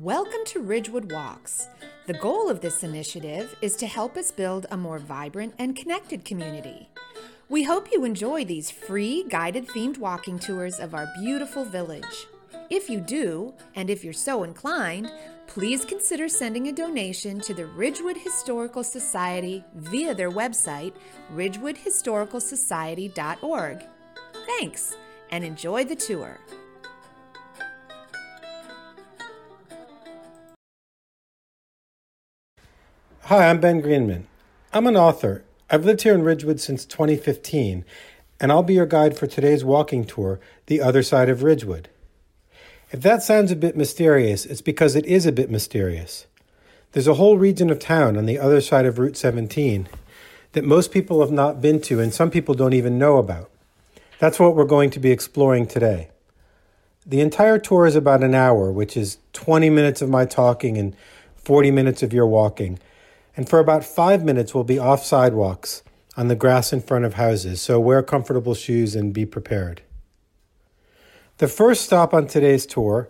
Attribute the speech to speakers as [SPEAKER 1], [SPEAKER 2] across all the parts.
[SPEAKER 1] Welcome to Ridgewood Walks. The goal of this initiative is to help us build a more vibrant and connected community. We hope you enjoy these free guided themed walking tours of our beautiful village. If you do, and if you're so inclined, please consider sending a donation to the Ridgewood Historical Society via their website, ridgewoodhistoricalsociety.org. Thanks, and enjoy the tour.
[SPEAKER 2] Hi, I'm Ben Greenman. I'm an author. I've lived here in Ridgewood since 2015, and I'll be your guide for today's walking tour, The Other Side of Ridgewood. If that sounds a bit mysterious, it's because it is a bit mysterious. There's a whole region of town on the other side of Route 17 that most people have not been to and some people don't even know about. That's what we're going to be exploring today. The entire tour is about an hour, which is 20 minutes of my talking and 40 minutes of your walking and for about five minutes we'll be off sidewalks on the grass in front of houses, so wear comfortable shoes and be prepared. The first stop on today's tour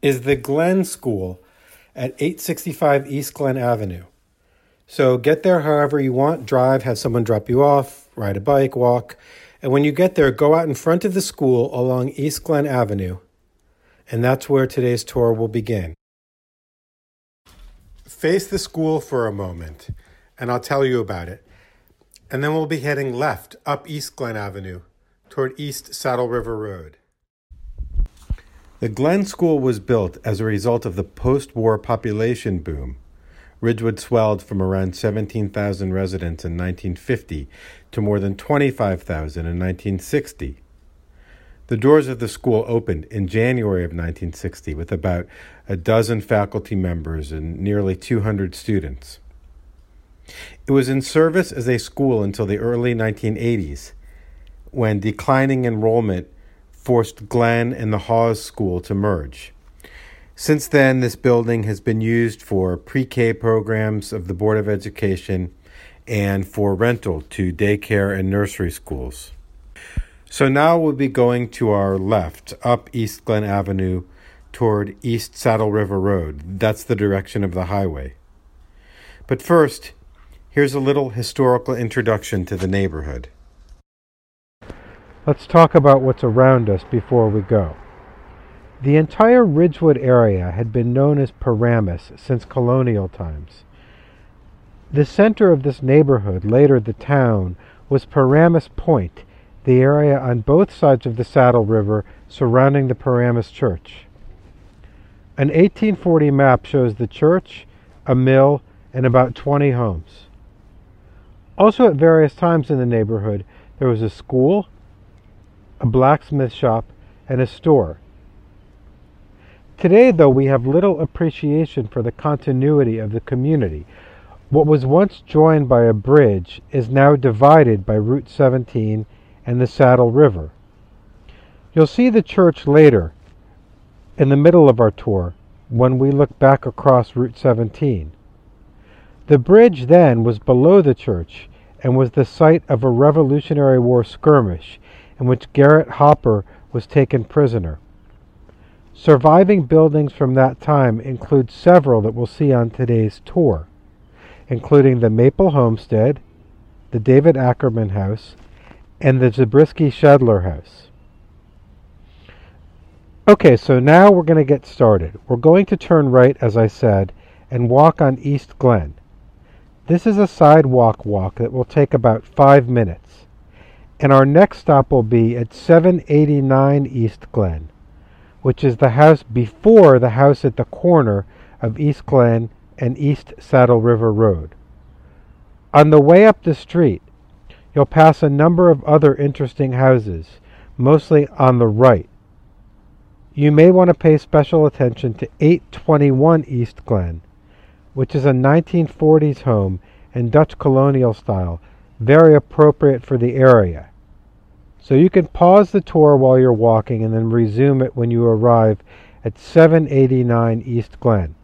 [SPEAKER 2] is the Glen School at 865 East Glen Avenue. So get there however you want, drive, have someone drop you off, ride a bike, walk, and when you get there, go out in front of the school along East Glen Avenue, and that's where today's tour will begin. Face the school for a moment, and I'll tell you about it. And then we'll be heading left up East Glen Avenue toward East Saddle River Road. The Glen School was built as a result of the post war population boom. Ridgewood swelled from around 17,000 residents in 1950 to more than 25,000 in 1960. The doors of the school opened in January of 1960 with about a dozen faculty members and nearly 200 students. It was in service as a school until the early 1980s, when declining enrollment forced Glen and the Hawes School to merge. Since then, this building has been used for pre K programs of the Board of Education and for rental to daycare and nursery schools. So now we'll be going to our left up East Glen Avenue toward East Saddle River Road. That's the direction of the highway. But first, here's a little historical introduction to the neighborhood. Let's talk about what's around us before we go. The entire Ridgewood area had been known as Paramus since colonial times. The center of this neighborhood, later the town, was Paramus Point the area on both sides of the Saddle River surrounding the Paramus Church. An 1840 map shows the church, a mill, and about 20 homes. Also, at various times in the neighborhood, there was a school, a blacksmith shop, and a store. Today, though, we have little appreciation for the continuity of the community. What was once joined by a bridge is now divided by Route 17 and the Saddle River. You'll see the church later, in the middle of our tour, when we look back across Route 17. The bridge then was below the church and was the site of a Revolutionary War skirmish in which Garrett Hopper was taken prisoner. Surviving buildings from that time include several that we'll see on today's tour, including the Maple Homestead, the David Ackerman House, and the Zabriskie Schedler House. Okay, so now we're going to get started. We're going to turn right, as I said, and walk on East Glen. This is a sidewalk walk that will take about five minutes. And our next stop will be at 789 East Glen, which is the house before the house at the corner of East Glen and East Saddle River Road. On the way up the street, You'll pass a number of other interesting houses, mostly on the right. You may want to pay special attention to 821 East Glen, which is a 1940s home in Dutch colonial style, very appropriate for the area. So you can pause the tour while you're walking and then resume it when you arrive at 789 East Glen.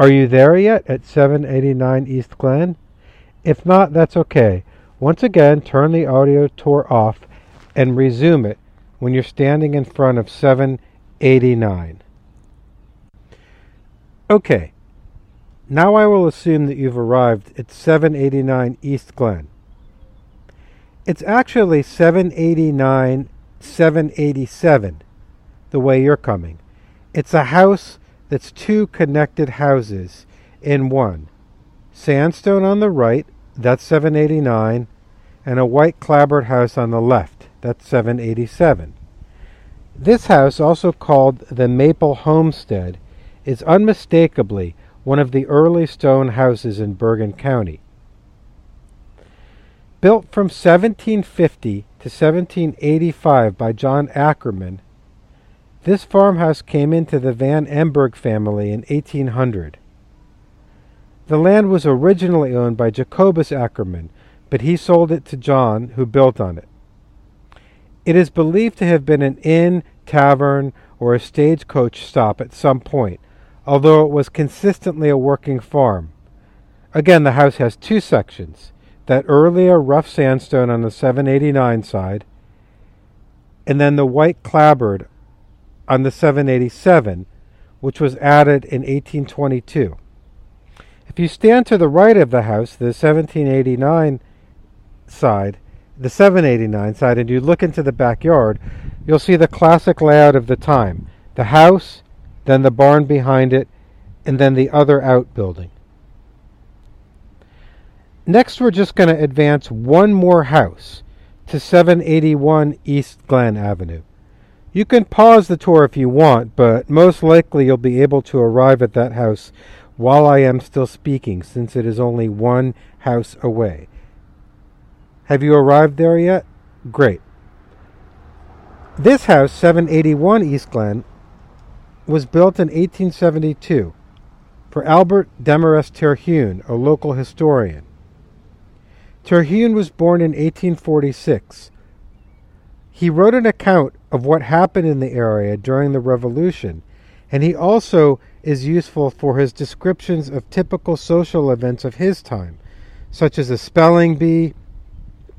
[SPEAKER 2] Are you there yet at 789 East Glen? If not, that's okay. Once again, turn the audio tour off and resume it when you're standing in front of 789. Okay, now I will assume that you've arrived at 789 East Glen. It's actually 789 787 the way you're coming. It's a house that's two connected houses in one. Sandstone on the right, that's 789, and a white clapboard house on the left, that's 787. This house, also called the Maple Homestead, is unmistakably one of the early stone houses in Bergen County. Built from 1750 to 1785 by John Ackerman, this farmhouse came into the Van Emburgh family in 1800. The land was originally owned by Jacobus Ackerman, but he sold it to John, who built on it. It is believed to have been an inn, tavern, or a stagecoach stop at some point, although it was consistently a working farm. Again, the house has two sections that earlier rough sandstone on the 789 side, and then the white clapboard on the 787, which was added in 1822. If you stand to the right of the house, the 1789 side, the 789 side, and you look into the backyard, you'll see the classic layout of the time the house, then the barn behind it, and then the other outbuilding. Next, we're just going to advance one more house to 781 East Glen Avenue. You can pause the tour if you want, but most likely you'll be able to arrive at that house while I am still speaking, since it is only one house away. Have you arrived there yet? Great. This house, 781 East Glen, was built in 1872 for Albert Demarest Terhune, a local historian. Terhune was born in 1846. He wrote an account of what happened in the area during the Revolution, and he also is useful for his descriptions of typical social events of his time, such as a spelling bee,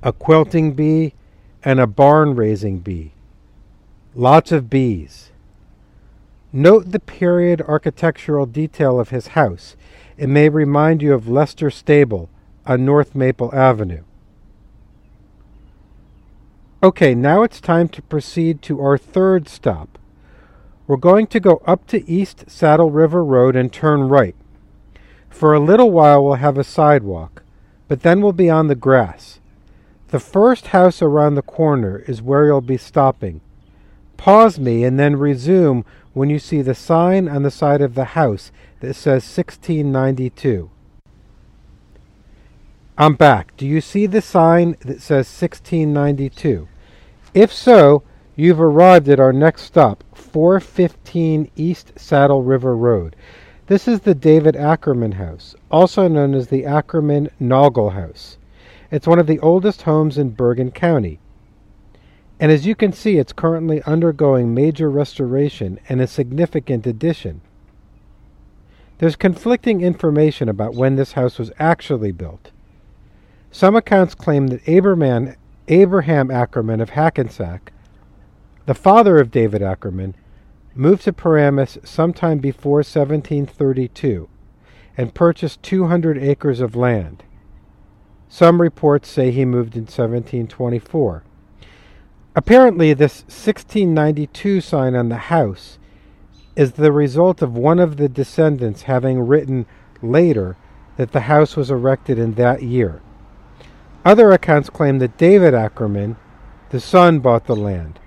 [SPEAKER 2] a quilting bee, and a barn raising bee. Lots of bees. Note the period architectural detail of his house. It may remind you of Lester Stable on North Maple Avenue. Okay, now it's time to proceed to our third stop. We're going to go up to East Saddle River Road and turn right. For a little while, we'll have a sidewalk, but then we'll be on the grass. The first house around the corner is where you'll be stopping. Pause me and then resume when you see the sign on the side of the house that says 1692. I'm back. Do you see the sign that says 1692? If so, you've arrived at our next stop, 415 East Saddle River Road. This is the David Ackerman House, also known as the Ackerman Naugle House. It's one of the oldest homes in Bergen County. And as you can see, it's currently undergoing major restoration and a significant addition. There's conflicting information about when this house was actually built. Some accounts claim that Abraham, Abraham Ackerman of Hackensack, the father of David Ackerman, moved to Paramus sometime before 1732 and purchased 200 acres of land. Some reports say he moved in 1724. Apparently, this 1692 sign on the house is the result of one of the descendants having written later that the house was erected in that year. Other accounts claim that David Ackerman, the son, bought the land.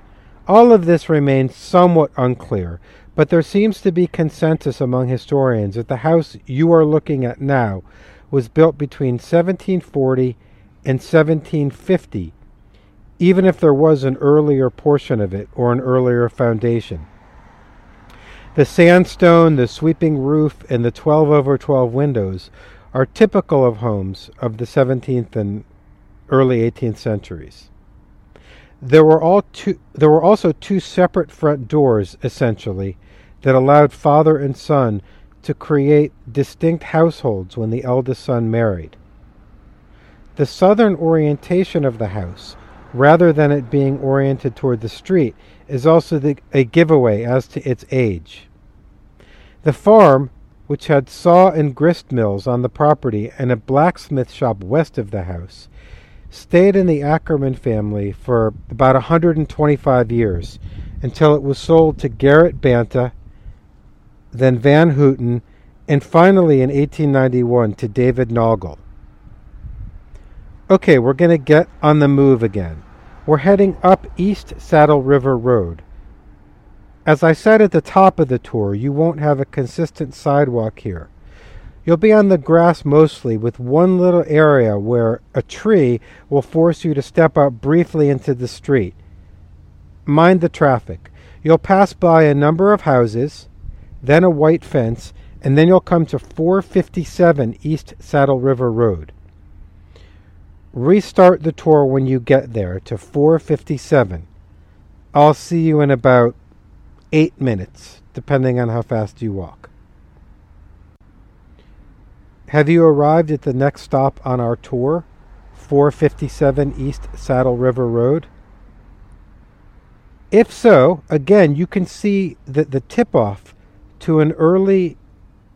[SPEAKER 2] All of this remains somewhat unclear, but there seems to be consensus among historians that the house you are looking at now was built between 1740 and 1750, even if there was an earlier portion of it or an earlier foundation. The sandstone, the sweeping roof, and the 12 over 12 windows are typical of homes of the 17th and early 18th centuries. There were, all two, there were also two separate front doors, essentially, that allowed father and son to create distinct households when the eldest son married. The southern orientation of the house, rather than it being oriented toward the street, is also the, a giveaway as to its age. The farm, which had saw and grist mills on the property and a blacksmith shop west of the house, stayed in the Ackerman family for about 125 years until it was sold to Garrett Banta, then Van Houten, and finally in 1891 to David Naugle. Okay, we're going to get on the move again. We're heading up East Saddle River Road. As I said at the top of the tour, you won't have a consistent sidewalk here. You'll be on the grass mostly, with one little area where a tree will force you to step out briefly into the street. Mind the traffic. You'll pass by a number of houses, then a white fence, and then you'll come to 457 East Saddle River Road. Restart the tour when you get there to 457. I'll see you in about eight minutes, depending on how fast you walk. Have you arrived at the next stop on our tour, 457 East Saddle River Road? If so, again, you can see that the tip off to an early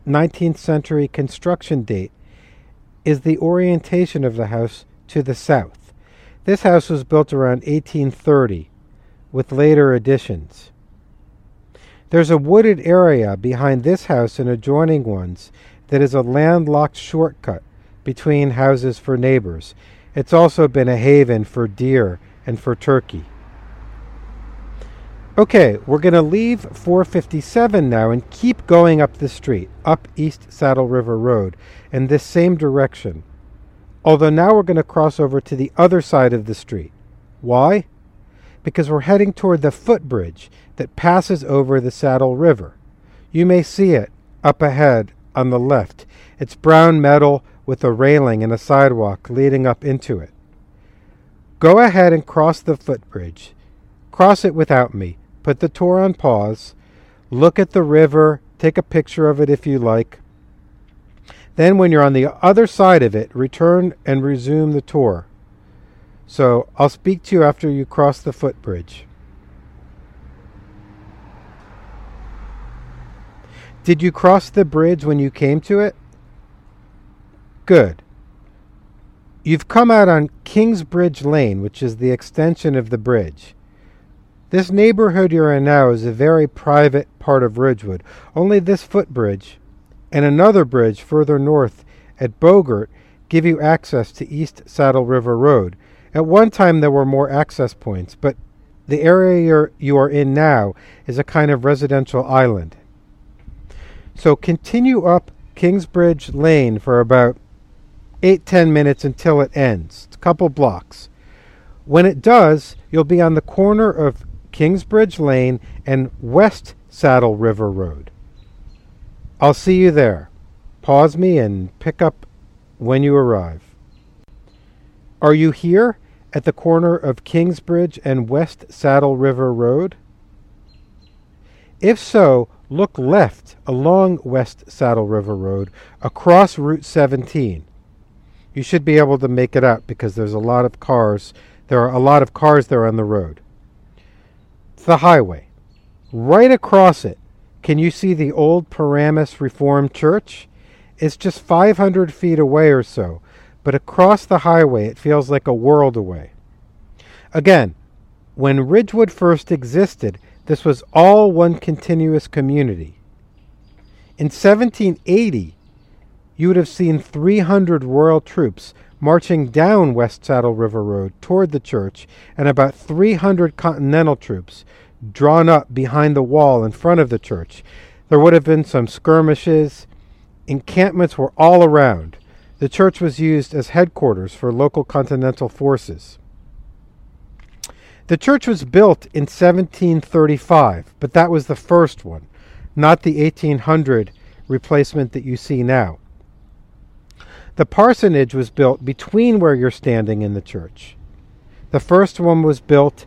[SPEAKER 2] 19th century construction date is the orientation of the house to the south. This house was built around 1830 with later additions. There's a wooded area behind this house and adjoining ones that is a landlocked shortcut between houses for neighbors. It's also been a haven for deer and for turkey. Okay, we're going to leave 457 now and keep going up the street, up East Saddle River Road, in this same direction. Although now we're going to cross over to the other side of the street. Why? Because we're heading toward the footbridge that passes over the Saddle River. You may see it up ahead on the left. It's brown metal with a railing and a sidewalk leading up into it. Go ahead and cross the footbridge. Cross it without me. Put the tour on pause. Look at the river. Take a picture of it if you like. Then, when you're on the other side of it, return and resume the tour. So, I'll speak to you after you cross the footbridge. Did you cross the bridge when you came to it? Good. You've come out on Kingsbridge Lane, which is the extension of the bridge. This neighborhood you're in now is a very private part of Ridgewood. Only this footbridge and another bridge further north at Bogart give you access to East Saddle River Road. At one time there were more access points, but the area you're, you are in now is a kind of residential island. So continue up Kingsbridge Lane for about eight ten minutes until it ends. It's a couple blocks. When it does, you'll be on the corner of Kingsbridge Lane and West Saddle River Road. I'll see you there. Pause me and pick up when you arrive. Are you here at the corner of Kingsbridge and West Saddle River Road? If so, look left along West Saddle River Road across Route 17. You should be able to make it out because there's a lot of cars. There are a lot of cars there on the road. It's the highway. Right across it, can you see the old Paramus Reformed Church? It's just 500 feet away or so, but across the highway it feels like a world away. Again, when Ridgewood first existed, this was all one continuous community. In 1780, you would have seen 300 Royal troops marching down West Saddle River Road toward the church, and about 300 Continental troops drawn up behind the wall in front of the church. There would have been some skirmishes. Encampments were all around. The church was used as headquarters for local Continental forces. The church was built in 1735, but that was the first one, not the 1800 replacement that you see now. The parsonage was built between where you're standing in the church. The first one was built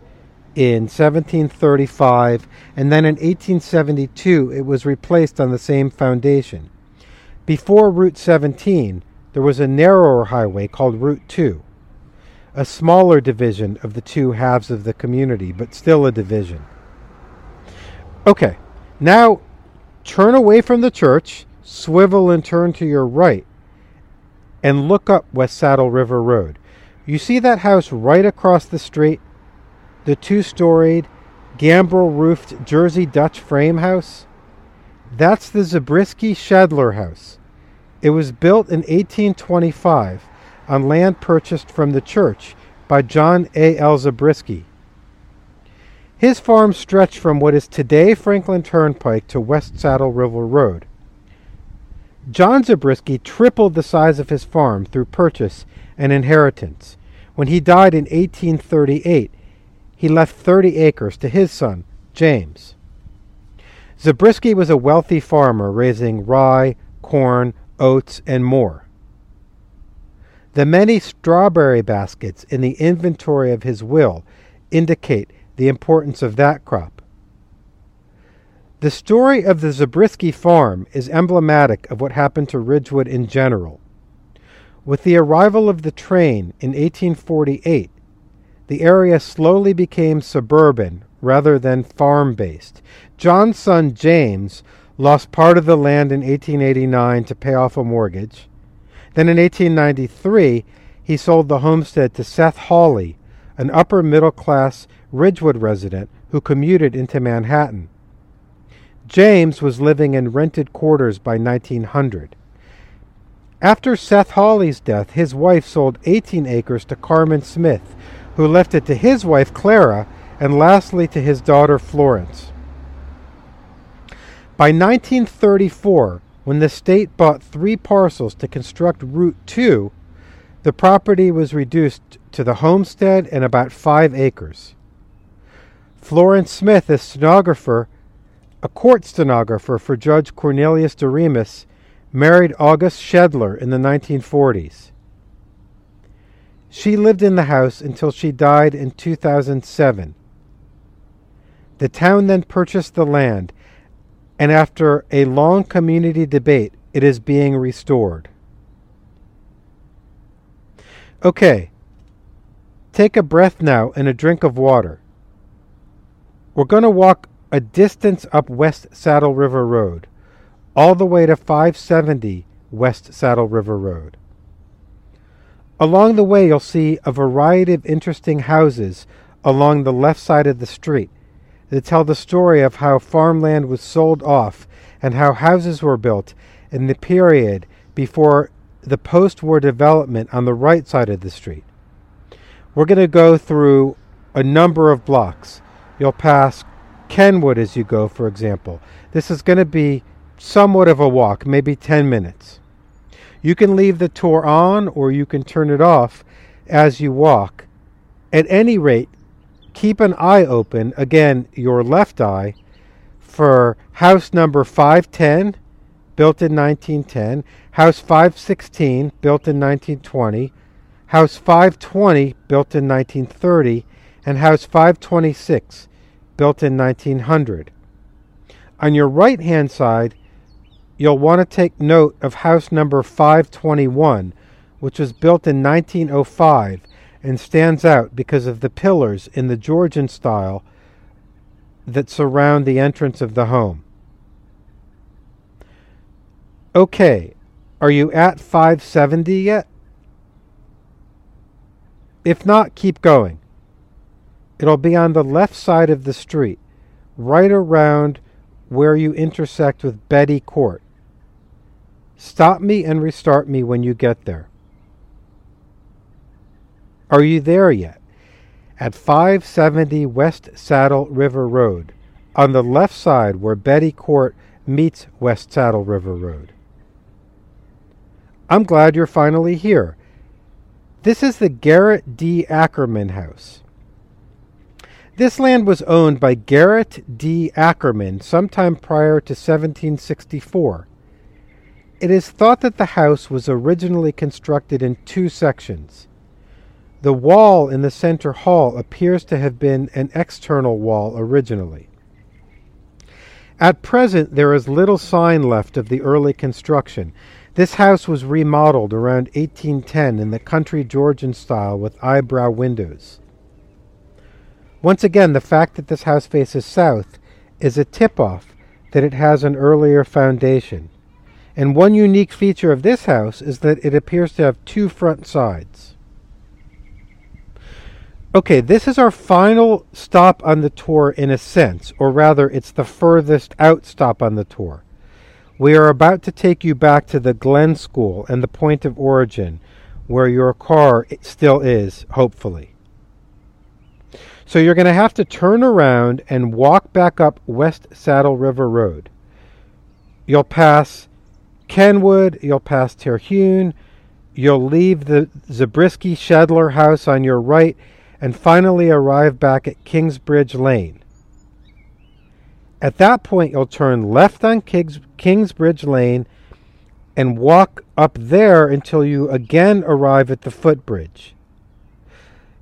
[SPEAKER 2] in 1735, and then in 1872 it was replaced on the same foundation. Before Route 17, there was a narrower highway called Route 2 a smaller division of the two halves of the community, but still a division. Okay, now turn away from the church, swivel and turn to your right, and look up West Saddle River Road. You see that house right across the street? The two storied, gambrel roofed Jersey Dutch frame house? That's the Zabriskie Schedler house. It was built in 1825 on land purchased from the church by John A. L. Zabriskie. His farm stretched from what is today Franklin Turnpike to West Saddle River Road. John Zabriskie tripled the size of his farm through purchase and inheritance. When he died in 1838, he left 30 acres to his son, James. Zabriskie was a wealthy farmer raising rye, corn, oats, and more. The many strawberry baskets in the inventory of his will indicate the importance of that crop. The story of the Zabriskie farm is emblematic of what happened to Ridgewood in general. With the arrival of the train in 1848, the area slowly became suburban rather than farm based. John's son James lost part of the land in 1889 to pay off a mortgage. Then in 1893, he sold the homestead to Seth Hawley, an upper middle class Ridgewood resident who commuted into Manhattan. James was living in rented quarters by 1900. After Seth Hawley's death, his wife sold 18 acres to Carmen Smith, who left it to his wife Clara and lastly to his daughter Florence. By 1934, when the state bought three parcels to construct Route 2, the property was reduced to the homestead and about five acres. Florence Smith, a stenographer, a court stenographer for Judge Cornelius Doremus, married August Schedler in the 1940s. She lived in the house until she died in 2007. The town then purchased the land, and after a long community debate, it is being restored. Okay, take a breath now and a drink of water. We're going to walk a distance up West Saddle River Road, all the way to 570 West Saddle River Road. Along the way, you'll see a variety of interesting houses along the left side of the street that tell the story of how farmland was sold off and how houses were built in the period before the post war development on the right side of the street. We're going to go through a number of blocks. You'll pass Kenwood as you go, for example. This is going to be somewhat of a walk, maybe 10 minutes. You can leave the tour on or you can turn it off as you walk. At any rate, keep an eye open, again, your left eye, for house number 510, built in 1910, house 516, built in 1920, house 520, built in 1930, and house 526, built in 1900. On your right hand side, you'll want to take note of house number 521, which was built in 1905 and stands out because of the pillars in the Georgian style that surround the entrance of the home. Okay, are you at 570 yet? If not, keep going. It'll be on the left side of the street, right around where you intersect with Betty Court. Stop me and restart me when you get there. Are you there yet? At 570 West Saddle River Road, on the left side where Betty Court meets West Saddle River Road. I'm glad you're finally here. This is the Garrett D. Ackerman House. This land was owned by Garrett D. Ackerman sometime prior to 1764. It is thought that the house was originally constructed in two sections. The wall in the center hall appears to have been an external wall originally. At present, there is little sign left of the early construction. This house was remodeled around 1810 in the country Georgian style with eyebrow windows. Once again, the fact that this house faces south is a tip off that it has an earlier foundation. And one unique feature of this house is that it appears to have two front sides. Okay, this is our final stop on the tour in a sense, or rather, it's the furthest out stop on the tour. We are about to take you back to the Glen School and the point of origin, where your car still is, hopefully. So you're going to have to turn around and walk back up West Saddle River Road. You'll pass Kenwood, you'll pass Terhune, you'll leave the Zabriskie Schedler house on your right and finally arrive back at Kingsbridge Lane. At that point, you'll turn left on Kings, Kingsbridge Lane and walk up there until you again arrive at the footbridge.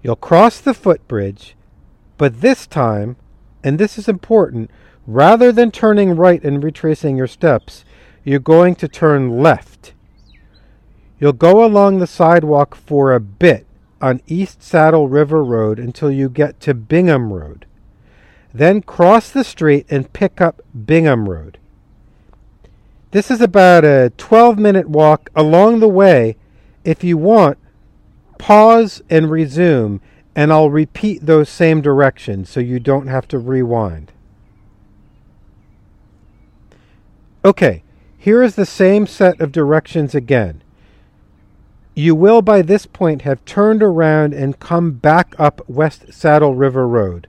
[SPEAKER 2] You'll cross the footbridge, but this time, and this is important, rather than turning right and retracing your steps, you're going to turn left. You'll go along the sidewalk for a bit on East Saddle River Road until you get to Bingham Road. Then cross the street and pick up Bingham Road. This is about a 12 minute walk along the way. If you want, pause and resume, and I'll repeat those same directions so you don't have to rewind. Okay, here is the same set of directions again. You will by this point have turned around and come back up West Saddle River Road.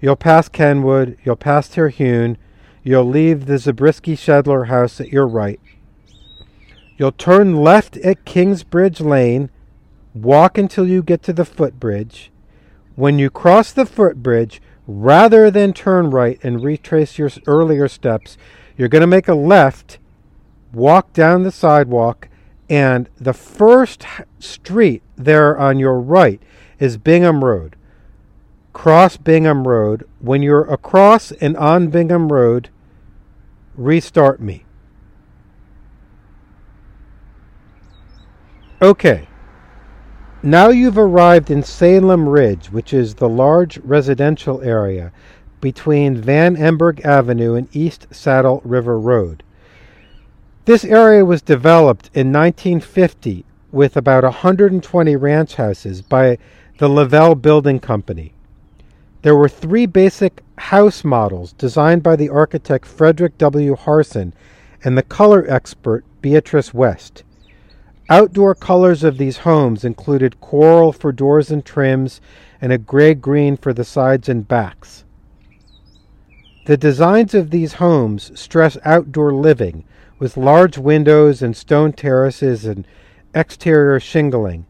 [SPEAKER 2] You'll pass Kenwood, you'll pass Terhune, you'll leave the Zabriskie Schedler house at your right. You'll turn left at Kingsbridge Lane, walk until you get to the footbridge. When you cross the footbridge, rather than turn right and retrace your earlier steps, you're going to make a left, walk down the sidewalk, and the first street there on your right is Bingham Road. Cross Bingham Road. When you're across and on Bingham Road, restart me. Okay. Now you've arrived in Salem Ridge, which is the large residential area between Van Emburgh Avenue and East Saddle River Road. This area was developed in 1950 with about 120 ranch houses by the Lavelle Building Company. There were three basic house models designed by the architect Frederick W. Harson and the color expert Beatrice West. Outdoor colors of these homes included coral for doors and trims and a gray green for the sides and backs. The designs of these homes stress outdoor living with large windows and stone terraces and exterior shingling.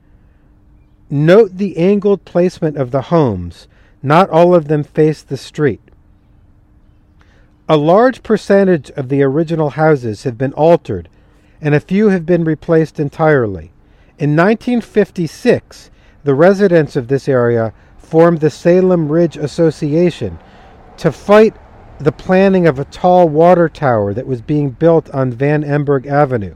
[SPEAKER 2] Note the angled placement of the homes. Not all of them face the street. A large percentage of the original houses have been altered, and a few have been replaced entirely. In 1956, the residents of this area formed the Salem Ridge Association to fight the planning of a tall water tower that was being built on Van Emburgh Avenue.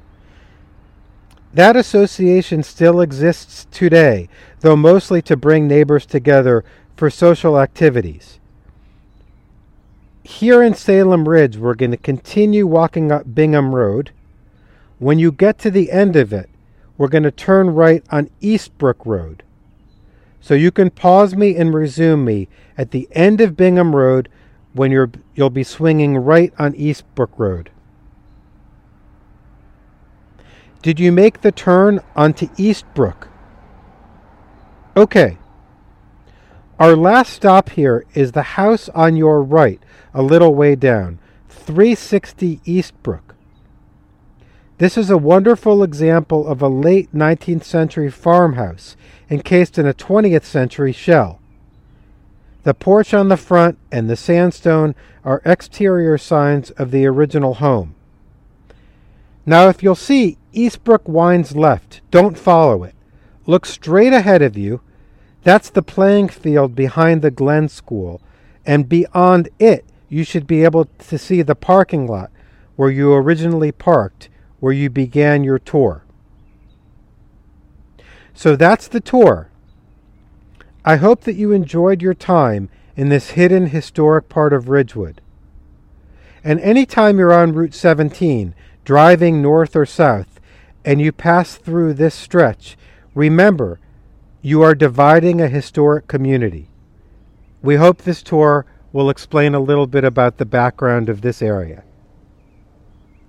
[SPEAKER 2] That association still exists today, though mostly to bring neighbors together for social activities. Here in Salem Ridge, we're going to continue walking up Bingham Road. When you get to the end of it, we're going to turn right on Eastbrook Road. So you can pause me and resume me at the end of Bingham Road when you're you'll be swinging right on Eastbrook Road. Did you make the turn onto Eastbrook? Okay. Our last stop here is the house on your right, a little way down, 360 Eastbrook. This is a wonderful example of a late 19th century farmhouse encased in a 20th century shell. The porch on the front and the sandstone are exterior signs of the original home. Now, if you'll see, Eastbrook winds left. Don't follow it. Look straight ahead of you. That's the playing field behind the Glen School. And beyond it, you should be able to see the parking lot where you originally parked, where you began your tour. So that's the tour. I hope that you enjoyed your time in this hidden historic part of Ridgewood. And anytime you're on Route 17, driving north or south, and you pass through this stretch, remember you are dividing a historic community. We hope this tour will explain a little bit about the background of this area.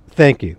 [SPEAKER 2] Thank you.